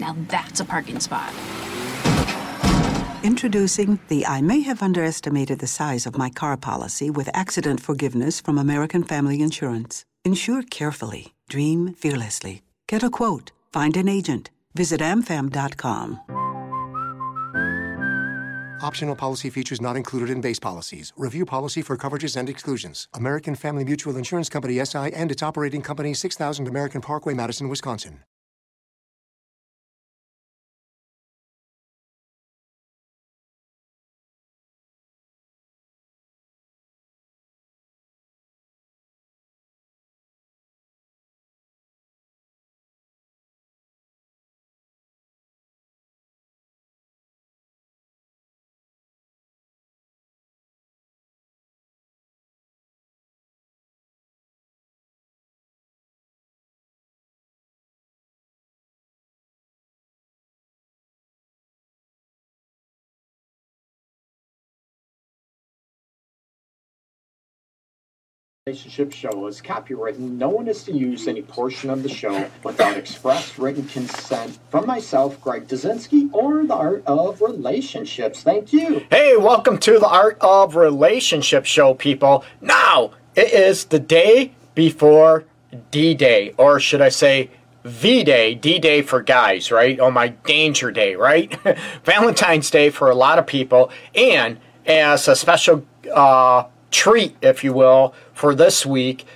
Now that's a parking spot. Introducing the I may have underestimated the size of my car policy with accident forgiveness from American Family Insurance. Insure carefully, dream fearlessly. Get a quote, find an agent. Visit amfam.com. Optional policy features not included in base policies. Review policy for coverages and exclusions. American Family Mutual Insurance Company SI and its operating company 6000 American Parkway, Madison, Wisconsin. Relationship show is copyrighted. No one is to use any portion of the show without express written consent from myself, Greg Dudzinski, or the Art of Relationships. Thank you. Hey, welcome to the Art of Relationship show, people. Now, it is the day before D Day, or should I say, V Day, D Day for guys, right? Oh, my danger day, right? Valentine's Day for a lot of people, and as a special uh, treat, if you will, for this week,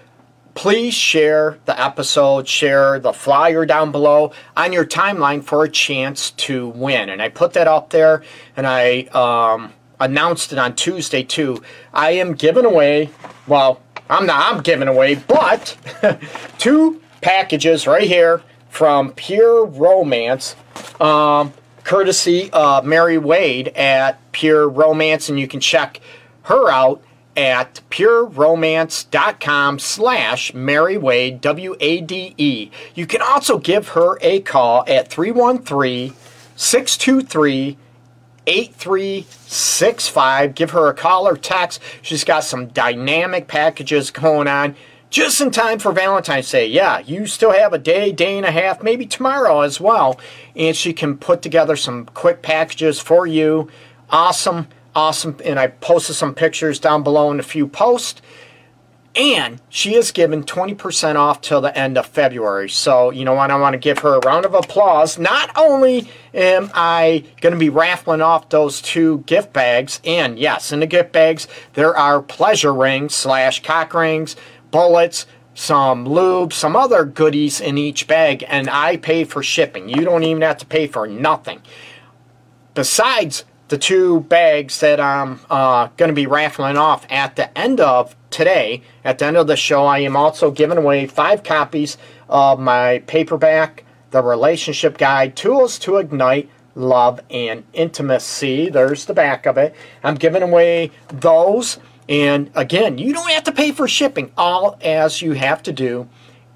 please share the episode, share the flyer down below on your timeline for a chance to win. And I put that up there and I um, announced it on Tuesday too. I am giving away, well, I'm not, I'm giving away, but two packages right here from Pure Romance. Um, courtesy Mary Wade at Pure Romance, and you can check her out at pureromance.com slash Mary Wade, W-A-D-E. You can also give her a call at 313-623-8365. Give her a call or text. She's got some dynamic packages going on just in time for Valentine's Day. Yeah, you still have a day, day and a half, maybe tomorrow as well. And she can put together some quick packages for you. Awesome awesome. And I posted some pictures down below in a few posts. And she is given 20% off till the end of February. So, you know what? I want to give her a round of applause. Not only am I going to be raffling off those two gift bags, and yes, in the gift bags, there are pleasure rings slash cock rings, bullets, some lube, some other goodies in each bag, and I pay for shipping. You don't even have to pay for nothing. Besides the two bags that I'm uh, going to be raffling off at the end of today, at the end of the show, I am also giving away five copies of my paperback, The Relationship Guide Tools to Ignite Love and Intimacy. There's the back of it. I'm giving away those. And again, you don't have to pay for shipping. All as you have to do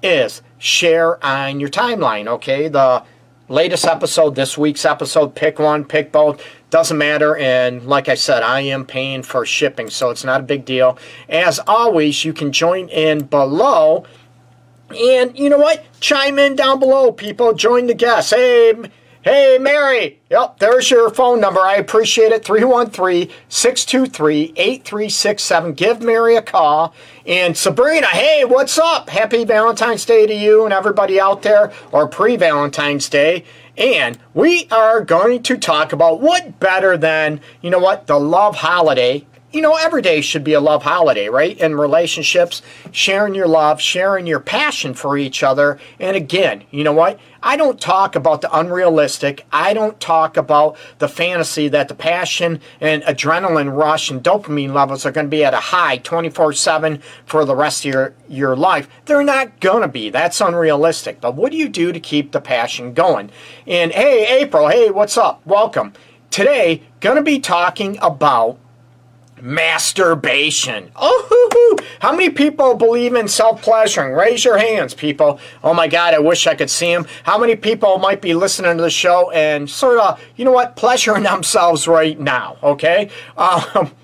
is share on your timeline, okay? The latest episode, this week's episode, pick one, pick both, doesn't matter. And like I said, I am paying for shipping, so it's not a big deal. As always, you can join in below. And you know what? Chime in down below, people. Join the guests. Hey, Hey, Mary. Yep, there's your phone number. I appreciate it. 313 623 8367. Give Mary a call. And Sabrina, hey, what's up? Happy Valentine's Day to you and everybody out there, or pre Valentine's Day. And we are going to talk about what better than, you know what, the love holiday you know, every day should be a love holiday, right? In relationships, sharing your love, sharing your passion for each other. And again, you know what? I don't talk about the unrealistic. I don't talk about the fantasy that the passion and adrenaline rush and dopamine levels are going to be at a high 24 7 for the rest of your, your life. They're not going to be. That's unrealistic. But what do you do to keep the passion going? And hey, April, hey, what's up? Welcome. Today, going to be talking about masturbation. Oh, how many people believe in self pleasuring? Raise your hands, people. Oh my God, I wish I could see them. How many people might be listening to the show and sort of, you know what, pleasuring themselves right now? Okay. Um,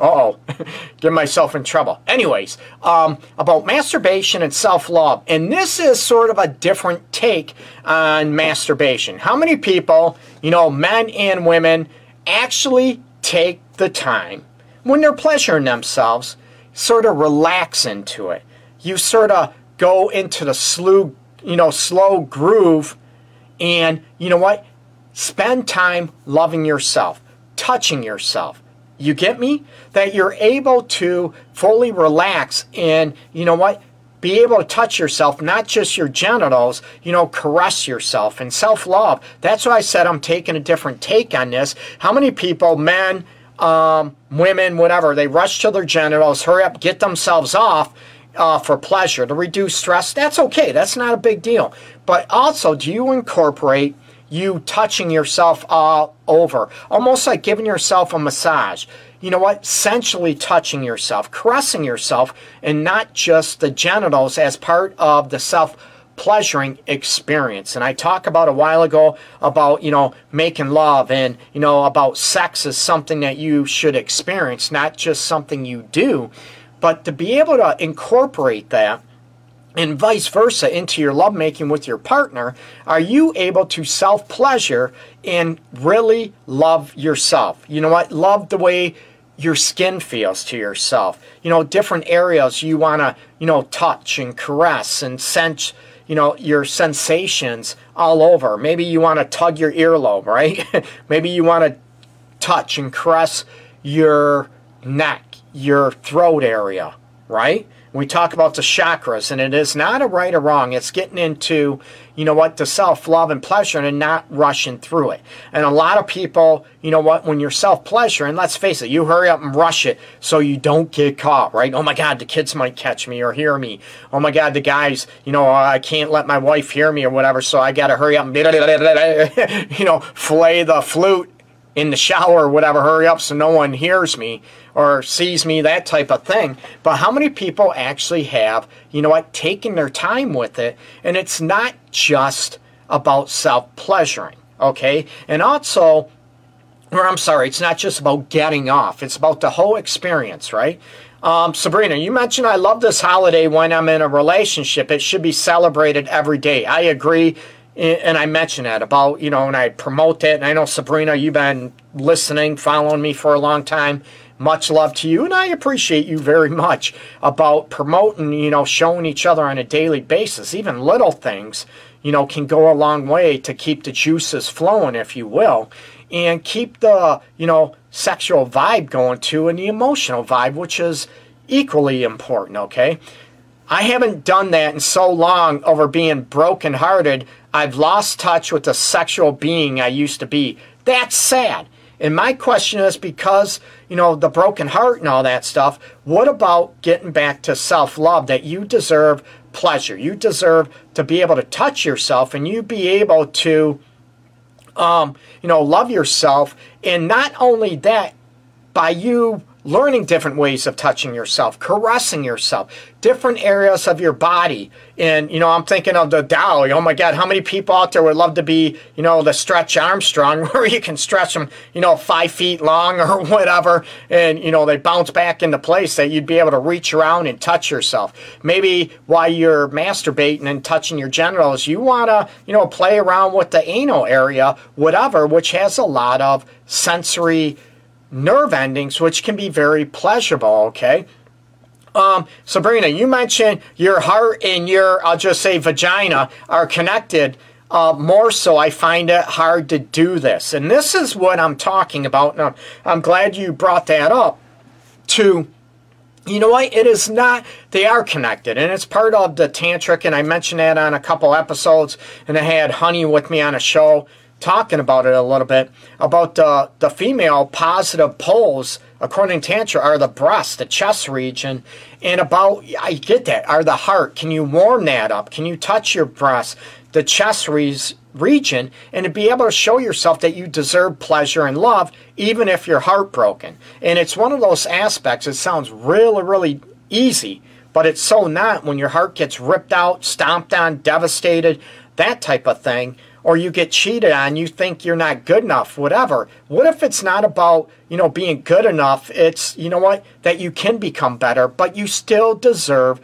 Uh-oh, get myself in trouble. Anyways, um, about masturbation and self-love. And this is sort of a different take on masturbation. How many people, you know, men and women, actually take the time when they're pleasuring themselves, sort of relax into it. You sort of go into the slow, you know, slow groove and you know what? Spend time loving yourself, touching yourself. You get me? That you're able to fully relax and, you know what? Be able to touch yourself, not just your genitals, you know, caress yourself and self love. That's why I said I'm taking a different take on this. How many people, men, um, women, whatever, they rush to their genitals, hurry up, get themselves off uh, for pleasure to reduce stress? That's okay. That's not a big deal. But also, do you incorporate you touching yourself all over, almost like giving yourself a massage. You know what? Sensually touching yourself, caressing yourself, and not just the genitals as part of the self pleasuring experience. And I talked about a while ago about, you know, making love and, you know, about sex as something that you should experience, not just something you do. But to be able to incorporate that and vice versa into your lovemaking with your partner, are you able to self pleasure and really love yourself? You know what? Love the way your skin feels to yourself. You know, different areas you want to, you know, touch and caress and sense, you know, your sensations all over. Maybe you want to tug your earlobe, right? Maybe you want to touch and caress your neck, your throat area, right? we talk about the chakras, and it is not a right or wrong. It's getting into, you know what, to self love and pleasure and not rushing through it. And a lot of people, you know what, when you're self pleasure, and let's face it, you hurry up and rush it so you don't get caught, right? Oh my God, the kids might catch me or hear me. Oh my God, the guys, you know, uh, I can't let my wife hear me or whatever, so I got to hurry up and, you know, flay the flute in the shower or whatever, hurry up so no one hears me or sees me, that type of thing. But how many people actually have, you know what, taken their time with it? And it's not just about self pleasuring, okay? And also, or I'm sorry, it's not just about getting off, it's about the whole experience, right? Um, Sabrina, you mentioned I love this holiday when I'm in a relationship. It should be celebrated every day. I agree and I mention that about, you know, and I promote that. And I know, Sabrina, you've been listening, following me for a long time. Much love to you, and I appreciate you very much about promoting, you know, showing each other on a daily basis. Even little things, you know, can go a long way to keep the juices flowing, if you will, and keep the, you know, sexual vibe going too, and the emotional vibe, which is equally important, okay? I haven't done that in so long over being brokenhearted. I've lost touch with the sexual being I used to be. That's sad. And my question is because, you know, the broken heart and all that stuff, what about getting back to self love that you deserve pleasure? You deserve to be able to touch yourself and you be able to, um, you know, love yourself. And not only that, by you learning different ways of touching yourself, caressing yourself, different areas of your body. And, you know, I'm thinking of the Dolly. Oh my God, how many people out there would love to be, you know, the Stretch Armstrong where you can stretch them, you know, five feet long or whatever. And, you know, they bounce back into place that you'd be able to reach around and touch yourself. Maybe while you're masturbating and touching your genitals, you want to, you know, play around with the anal area, whatever, which has a lot of sensory nerve endings, which can be very pleasurable, okay? Um, Sabrina, you mentioned your heart and your, I'll just say vagina, are connected. Uh, more so, I find it hard to do this. And this is what I'm talking about. Now, I'm glad you brought that up to you know what? It is not, they are connected, and it's part of the tantric, and I mentioned that on a couple episodes, and I had Honey with me on a show talking about it a little bit about the the female positive poles according to tantra are the breast the chest region and about i get that are the heart. Can you warm that up? Can you touch your breast the chest re- region and to be able to show yourself that you deserve pleasure and love even if you're heartbroken. And it's one of those aspects it sounds really really easy but it's so not when your heart gets ripped out stomped on devastated that type of thing or you get cheated on, you think you're not good enough, whatever. What if it's not about, you know, being good enough? It's, you know what, that you can become better, but you still deserve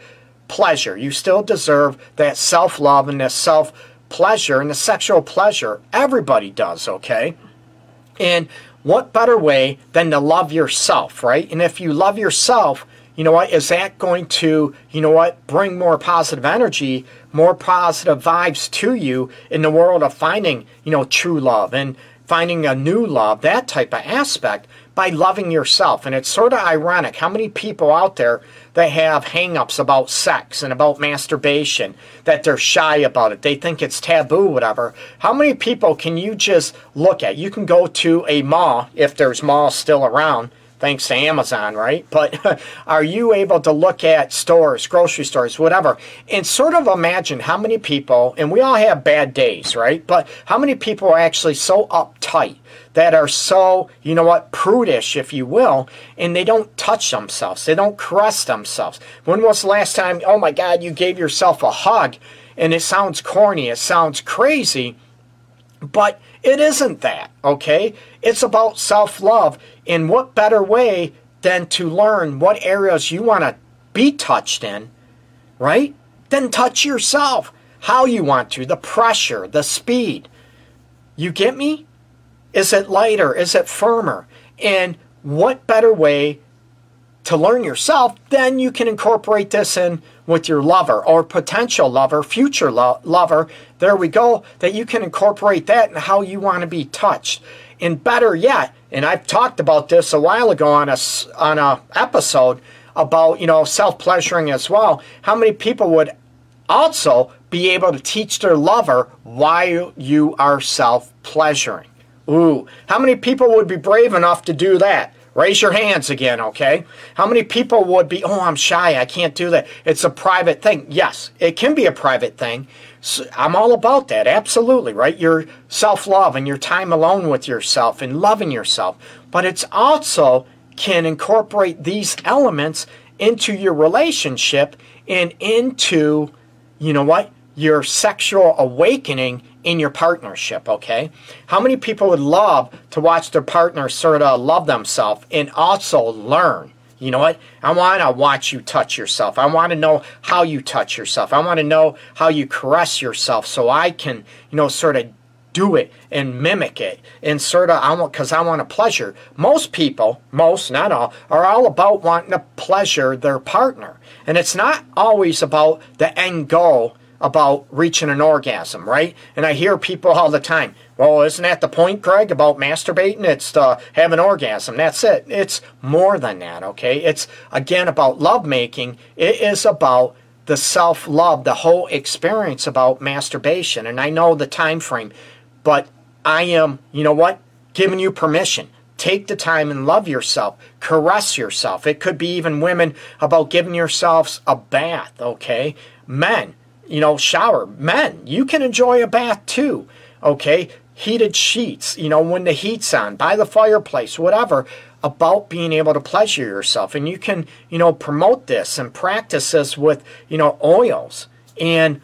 pleasure. You still deserve that self love and that self pleasure and the sexual pleasure. Everybody does, okay? And what better way than to love yourself, right? And if you love yourself, you know what, is that going to, you know what, bring more positive energy, more positive vibes to you in the world of finding, you know, true love and finding a new love, that type of aspect by loving yourself. And it's sort of ironic how many people out there that have hangups about sex and about masturbation, that they're shy about it. They think it's taboo, whatever. How many people can you just look at? You can go to a mall, if there's malls still around, thanks to Amazon, right? But are you able to look at stores, grocery stores, whatever, and sort of imagine how many people, and we all have bad days, right? But how many people are actually so uptight that are so, you know what, prudish, if you will, and they don't touch themselves, they don't caress themselves. When was the last time, oh my God, you gave yourself a hug? And it sounds corny, it sounds crazy, but it isn't that, okay? It's about self love. And what better way than to learn what areas you want to be touched in, right? Then touch yourself. How you want to, the pressure, the speed. You get me? Is it lighter? Is it firmer? And what better way to learn yourself, then you can incorporate this in with your lover or potential lover, future lo- lover. There we go, that you can incorporate that in how you want to be touched. And better yet, and I've talked about this a while ago on a, on a episode about, you know, self-pleasuring as well. How many people would also be able to teach their lover why you are self-pleasuring? Ooh, how many people would be brave enough to do that? Raise your hands again, okay? How many people would be, oh, I'm shy, I can't do that. It's a private thing. Yes, it can be a private thing. I'm all about that, absolutely, right? Your self love and your time alone with yourself and loving yourself. But it's also can incorporate these elements into your relationship and into, you know what, your sexual awakening in your partnership, okay? How many people would love to watch their partner sort of love themselves and also learn? You know what? I want to watch you touch yourself. I want to know how you touch yourself. I want to know how you caress yourself so I can, you know, sort of do it and mimic it and sort of I want because I want a pleasure. Most people, most not all, are all about wanting to pleasure their partner, and it's not always about the end goal about reaching an orgasm, right? And I hear people all the time, well, isn't that the point, Greg, about masturbating? It's to have an orgasm. That's it. It's more than that, okay? It's, again, about lovemaking. It is about the self love, the whole experience about masturbation. And I know the time frame, but I am, you know what, giving you permission. Take the time and love yourself. Caress yourself. It could be even women about giving yourselves a bath, okay? Men, you know, shower. Men, you can enjoy a bath too, okay? Heated sheets, you know, when the heat's on, by the fireplace, whatever, about being able to pleasure yourself. And you can, you know, promote this and practice this with, you know, oils and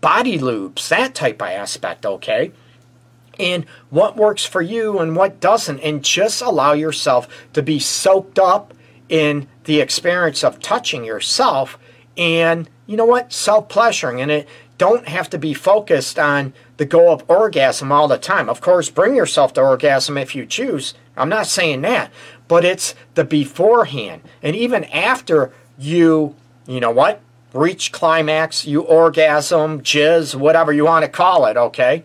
body lubes, that type of aspect, okay? And what works for you and what doesn't, and just allow yourself to be soaked up in the experience of touching yourself and you know what? Self pleasuring. And it don't have to be focused on the goal of orgasm all the time. Of course, bring yourself to orgasm if you choose. I'm not saying that. But it's the beforehand. And even after you, you know what? Reach climax, you orgasm, jizz, whatever you want to call it, okay?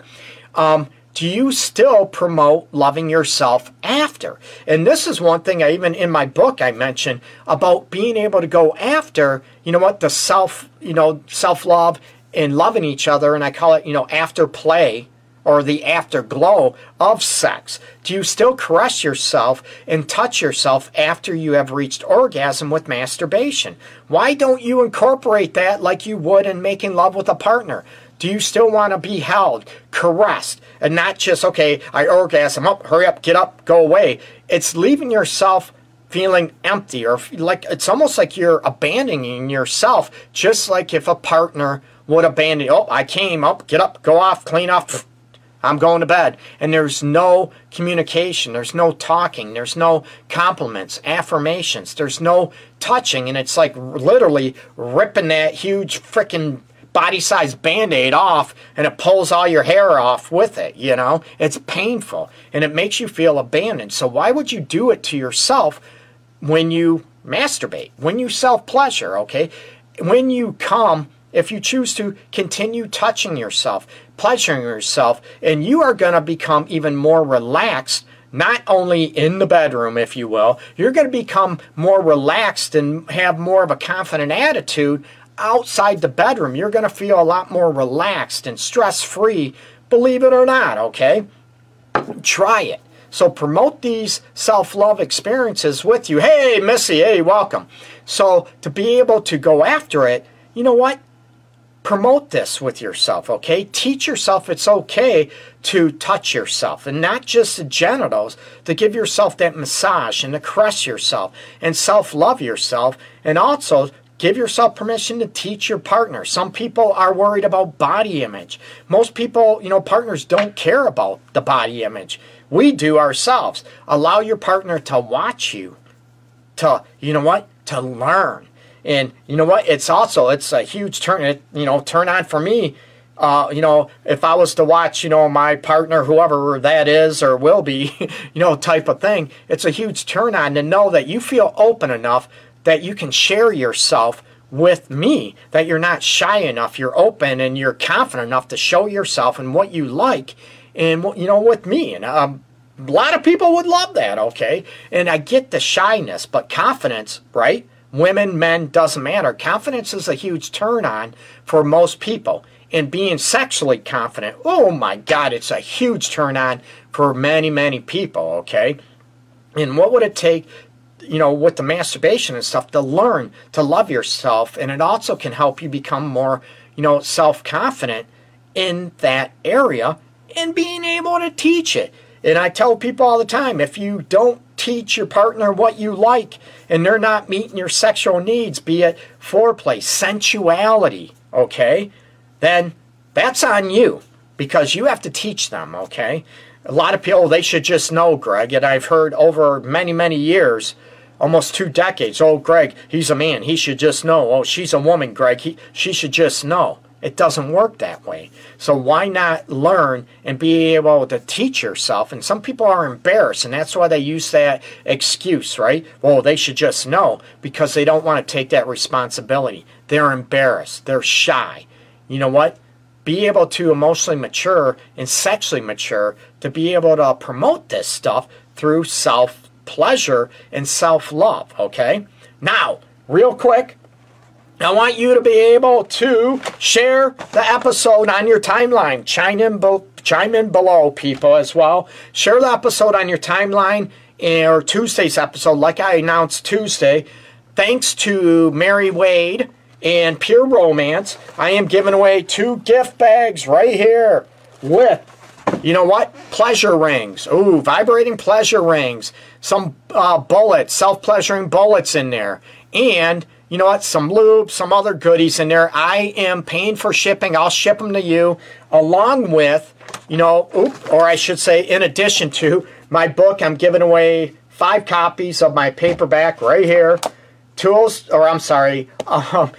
Um, do you still promote loving yourself after? And this is one thing I even in my book I mentioned about being able to go after, you know what, the self, you know, self-love and loving each other and I call it, you know, after play or the afterglow of sex? Do you still caress yourself and touch yourself after you have reached orgasm with masturbation? Why don't you incorporate that like you would in making love with a partner? Do you still want to be held, caressed, and not just, okay, I orgasm, up, hurry up, get up, go away? It's leaving yourself feeling empty or like it's almost like you're abandoning yourself, just like if a partner would abandon, oh, I came up, get up, go off, clean off, I'm going to bed. And there's no communication, there's no talking, there's no compliments, affirmations, there's no touching. And it's like literally ripping that huge freaking body size band aid off and it pulls all your hair off with it, you know? It's painful and it makes you feel abandoned. So, why would you do it to yourself when you masturbate, when you self pleasure, okay? When you come, if you choose to continue touching yourself, pleasuring yourself, and you are going to become even more relaxed not only in the bedroom, if you will, you're going to become more relaxed and have more of a confident attitude outside the bedroom. You're going to feel a lot more relaxed and stress free, believe it or not, okay? Try it. So promote these self love experiences with you. Hey, Missy, hey, welcome. So to be able to go after it, you know what? promote this with yourself, okay? Teach yourself it's okay to touch yourself and not just the genitals, to give yourself that massage and to caress yourself and self love yourself and also give yourself permission to teach your partner. Some people are worried about body image. Most people, you know, partners don't care about the body image. We do ourselves. Allow your partner to watch you, to, you know what, to learn and you know what? It's also it's a huge turn. You know, turn on for me. Uh, you know, if I was to watch, you know, my partner, whoever that is or will be, you know, type of thing, it's a huge turn on to know that you feel open enough that you can share yourself with me, that you're not shy enough, you're open and you're confident enough to show yourself and what you like, and you know, with me. And um, a lot of people would love that, okay? And I get the shyness, but confidence, right? women, men, doesn't matter. Confidence is a huge turn on for most people. And being sexually confident, oh my God, it's a huge turn on for many, many people, okay? And what would it take, you know, with the masturbation and stuff to learn to love yourself? And it also can help you become more, you know, self confident in that area and being able to teach it. And I tell people all the time if you don't teach your partner what you like and they're not meeting your sexual needs, be it foreplay, sensuality, okay, then that's on you because you have to teach them, okay? A lot of people, they should just know, Greg, and I've heard over many, many years, almost two decades, oh, Greg, he's a man, he should just know. Oh, she's a woman, Greg, he, she should just know. It doesn't work that way. So why not learn and be able to teach yourself? And some people are embarrassed, and that's why they use that excuse, right? Well, they should just know because they don't want to take that responsibility. They're embarrassed, they're shy. You know what? Be able to emotionally mature and sexually mature to be able to promote this stuff through self pleasure and self love, okay? Now, real quick, I want you to be able to share the episode on your timeline. Chime in, chime in below, people, as well. Share the episode on your timeline eh, or Tuesday's episode, like I announced Tuesday. Thanks to Mary Wade and Pure Romance, I am giving away two gift bags right here with, you know what? Pleasure rings. Ooh, vibrating pleasure rings. Some uh, bullets, self pleasuring bullets in there. And you know what, some lube, some other goodies in there. I am paying for shipping. I'll ship them to you along with, you know, oop, or I should say, in addition to my book. I'm giving away five copies of my paperback right here. Tools, or I'm sorry, um,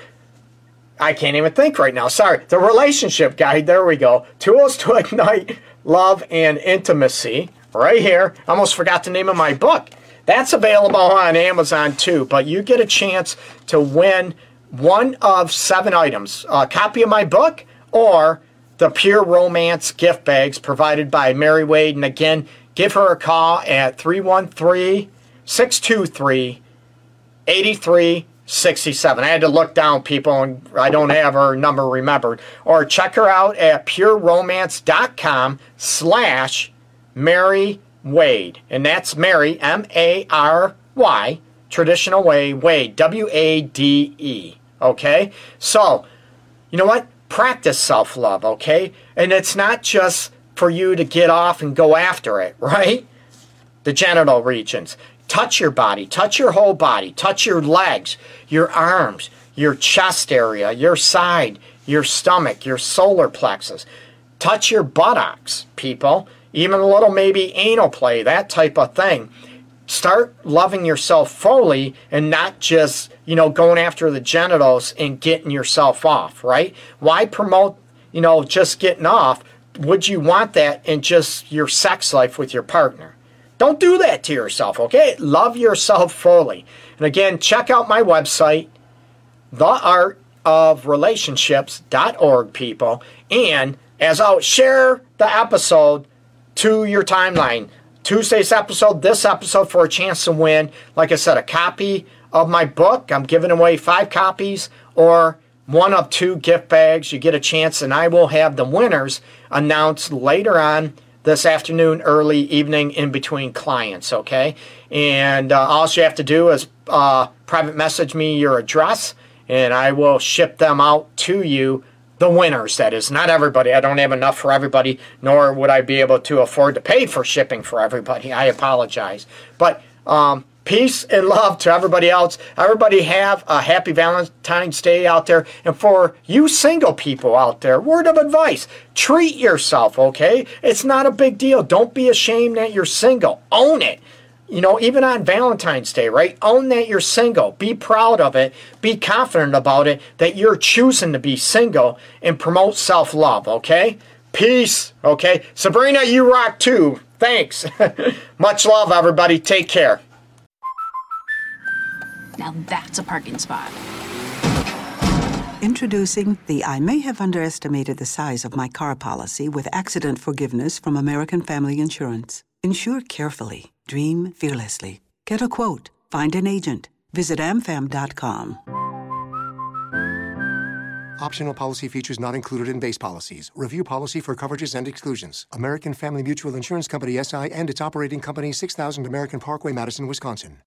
I can't even think right now. Sorry. The relationship guide. There we go. Tools to ignite love and intimacy. Right here. Almost forgot the name of my book. That's available on Amazon too, but you get a chance to win one of seven items a copy of my book or the Pure Romance gift bags provided by Mary Wade. And again, give her a call at 313 623 8367. I had to look down, people, and I don't have her number remembered. Or check her out at pureromance.com slash Mary Wade. And that's Mary, M A R Y, traditional way, Wade, W A D E. Okay? So, you know what? Practice self love, okay? And it's not just for you to get off and go after it, right? The genital regions. Touch your body, touch your whole body, touch your legs, your arms, your chest area, your side, your stomach, your solar plexus touch your buttocks, people. Even a little maybe anal play, that type of thing. Start loving yourself fully and not just, you know, going after the genitals and getting yourself off, right? Why promote, you know, just getting off? Would you want that in just your sex life with your partner? Don't do that to yourself, okay? Love yourself fully. And again, check out my website, theartofrelationships.org, people. And as I'll share the episode to your timeline. Tuesday's episode, this episode for a chance to win, like I said, a copy of my book. I'm giving away five copies or one of two gift bags. You get a chance, and I will have the winners announced later on this afternoon, early evening, in between clients. Okay, and uh, all you have to do is uh, private message me your address, and I will ship them out to you. The winners, that is, not everybody. I don't have enough for everybody, nor would I be able to afford to pay for shipping for everybody. I apologize. But um, peace and love to everybody else. Everybody have a happy Valentine's Day out there. And for you single people out there, word of advice treat yourself, okay? It's not a big deal. Don't be ashamed that you're single, own it. You know, even on Valentine's Day, right? Own that you're single. Be proud of it. Be confident about it that you're choosing to be single and promote self love, okay? Peace, okay? Sabrina, you rock too. Thanks. Much love, everybody. Take care. Now that's a parking spot. Introducing the I may have underestimated the size of my car policy with accident forgiveness from American Family Insurance. Insure carefully, dream fearlessly. Get a quote, find an agent. Visit amfam.com. Optional policy features not included in base policies. Review policy for coverages and exclusions. American Family Mutual Insurance Company SI and its operating company 6000 American Parkway, Madison, Wisconsin.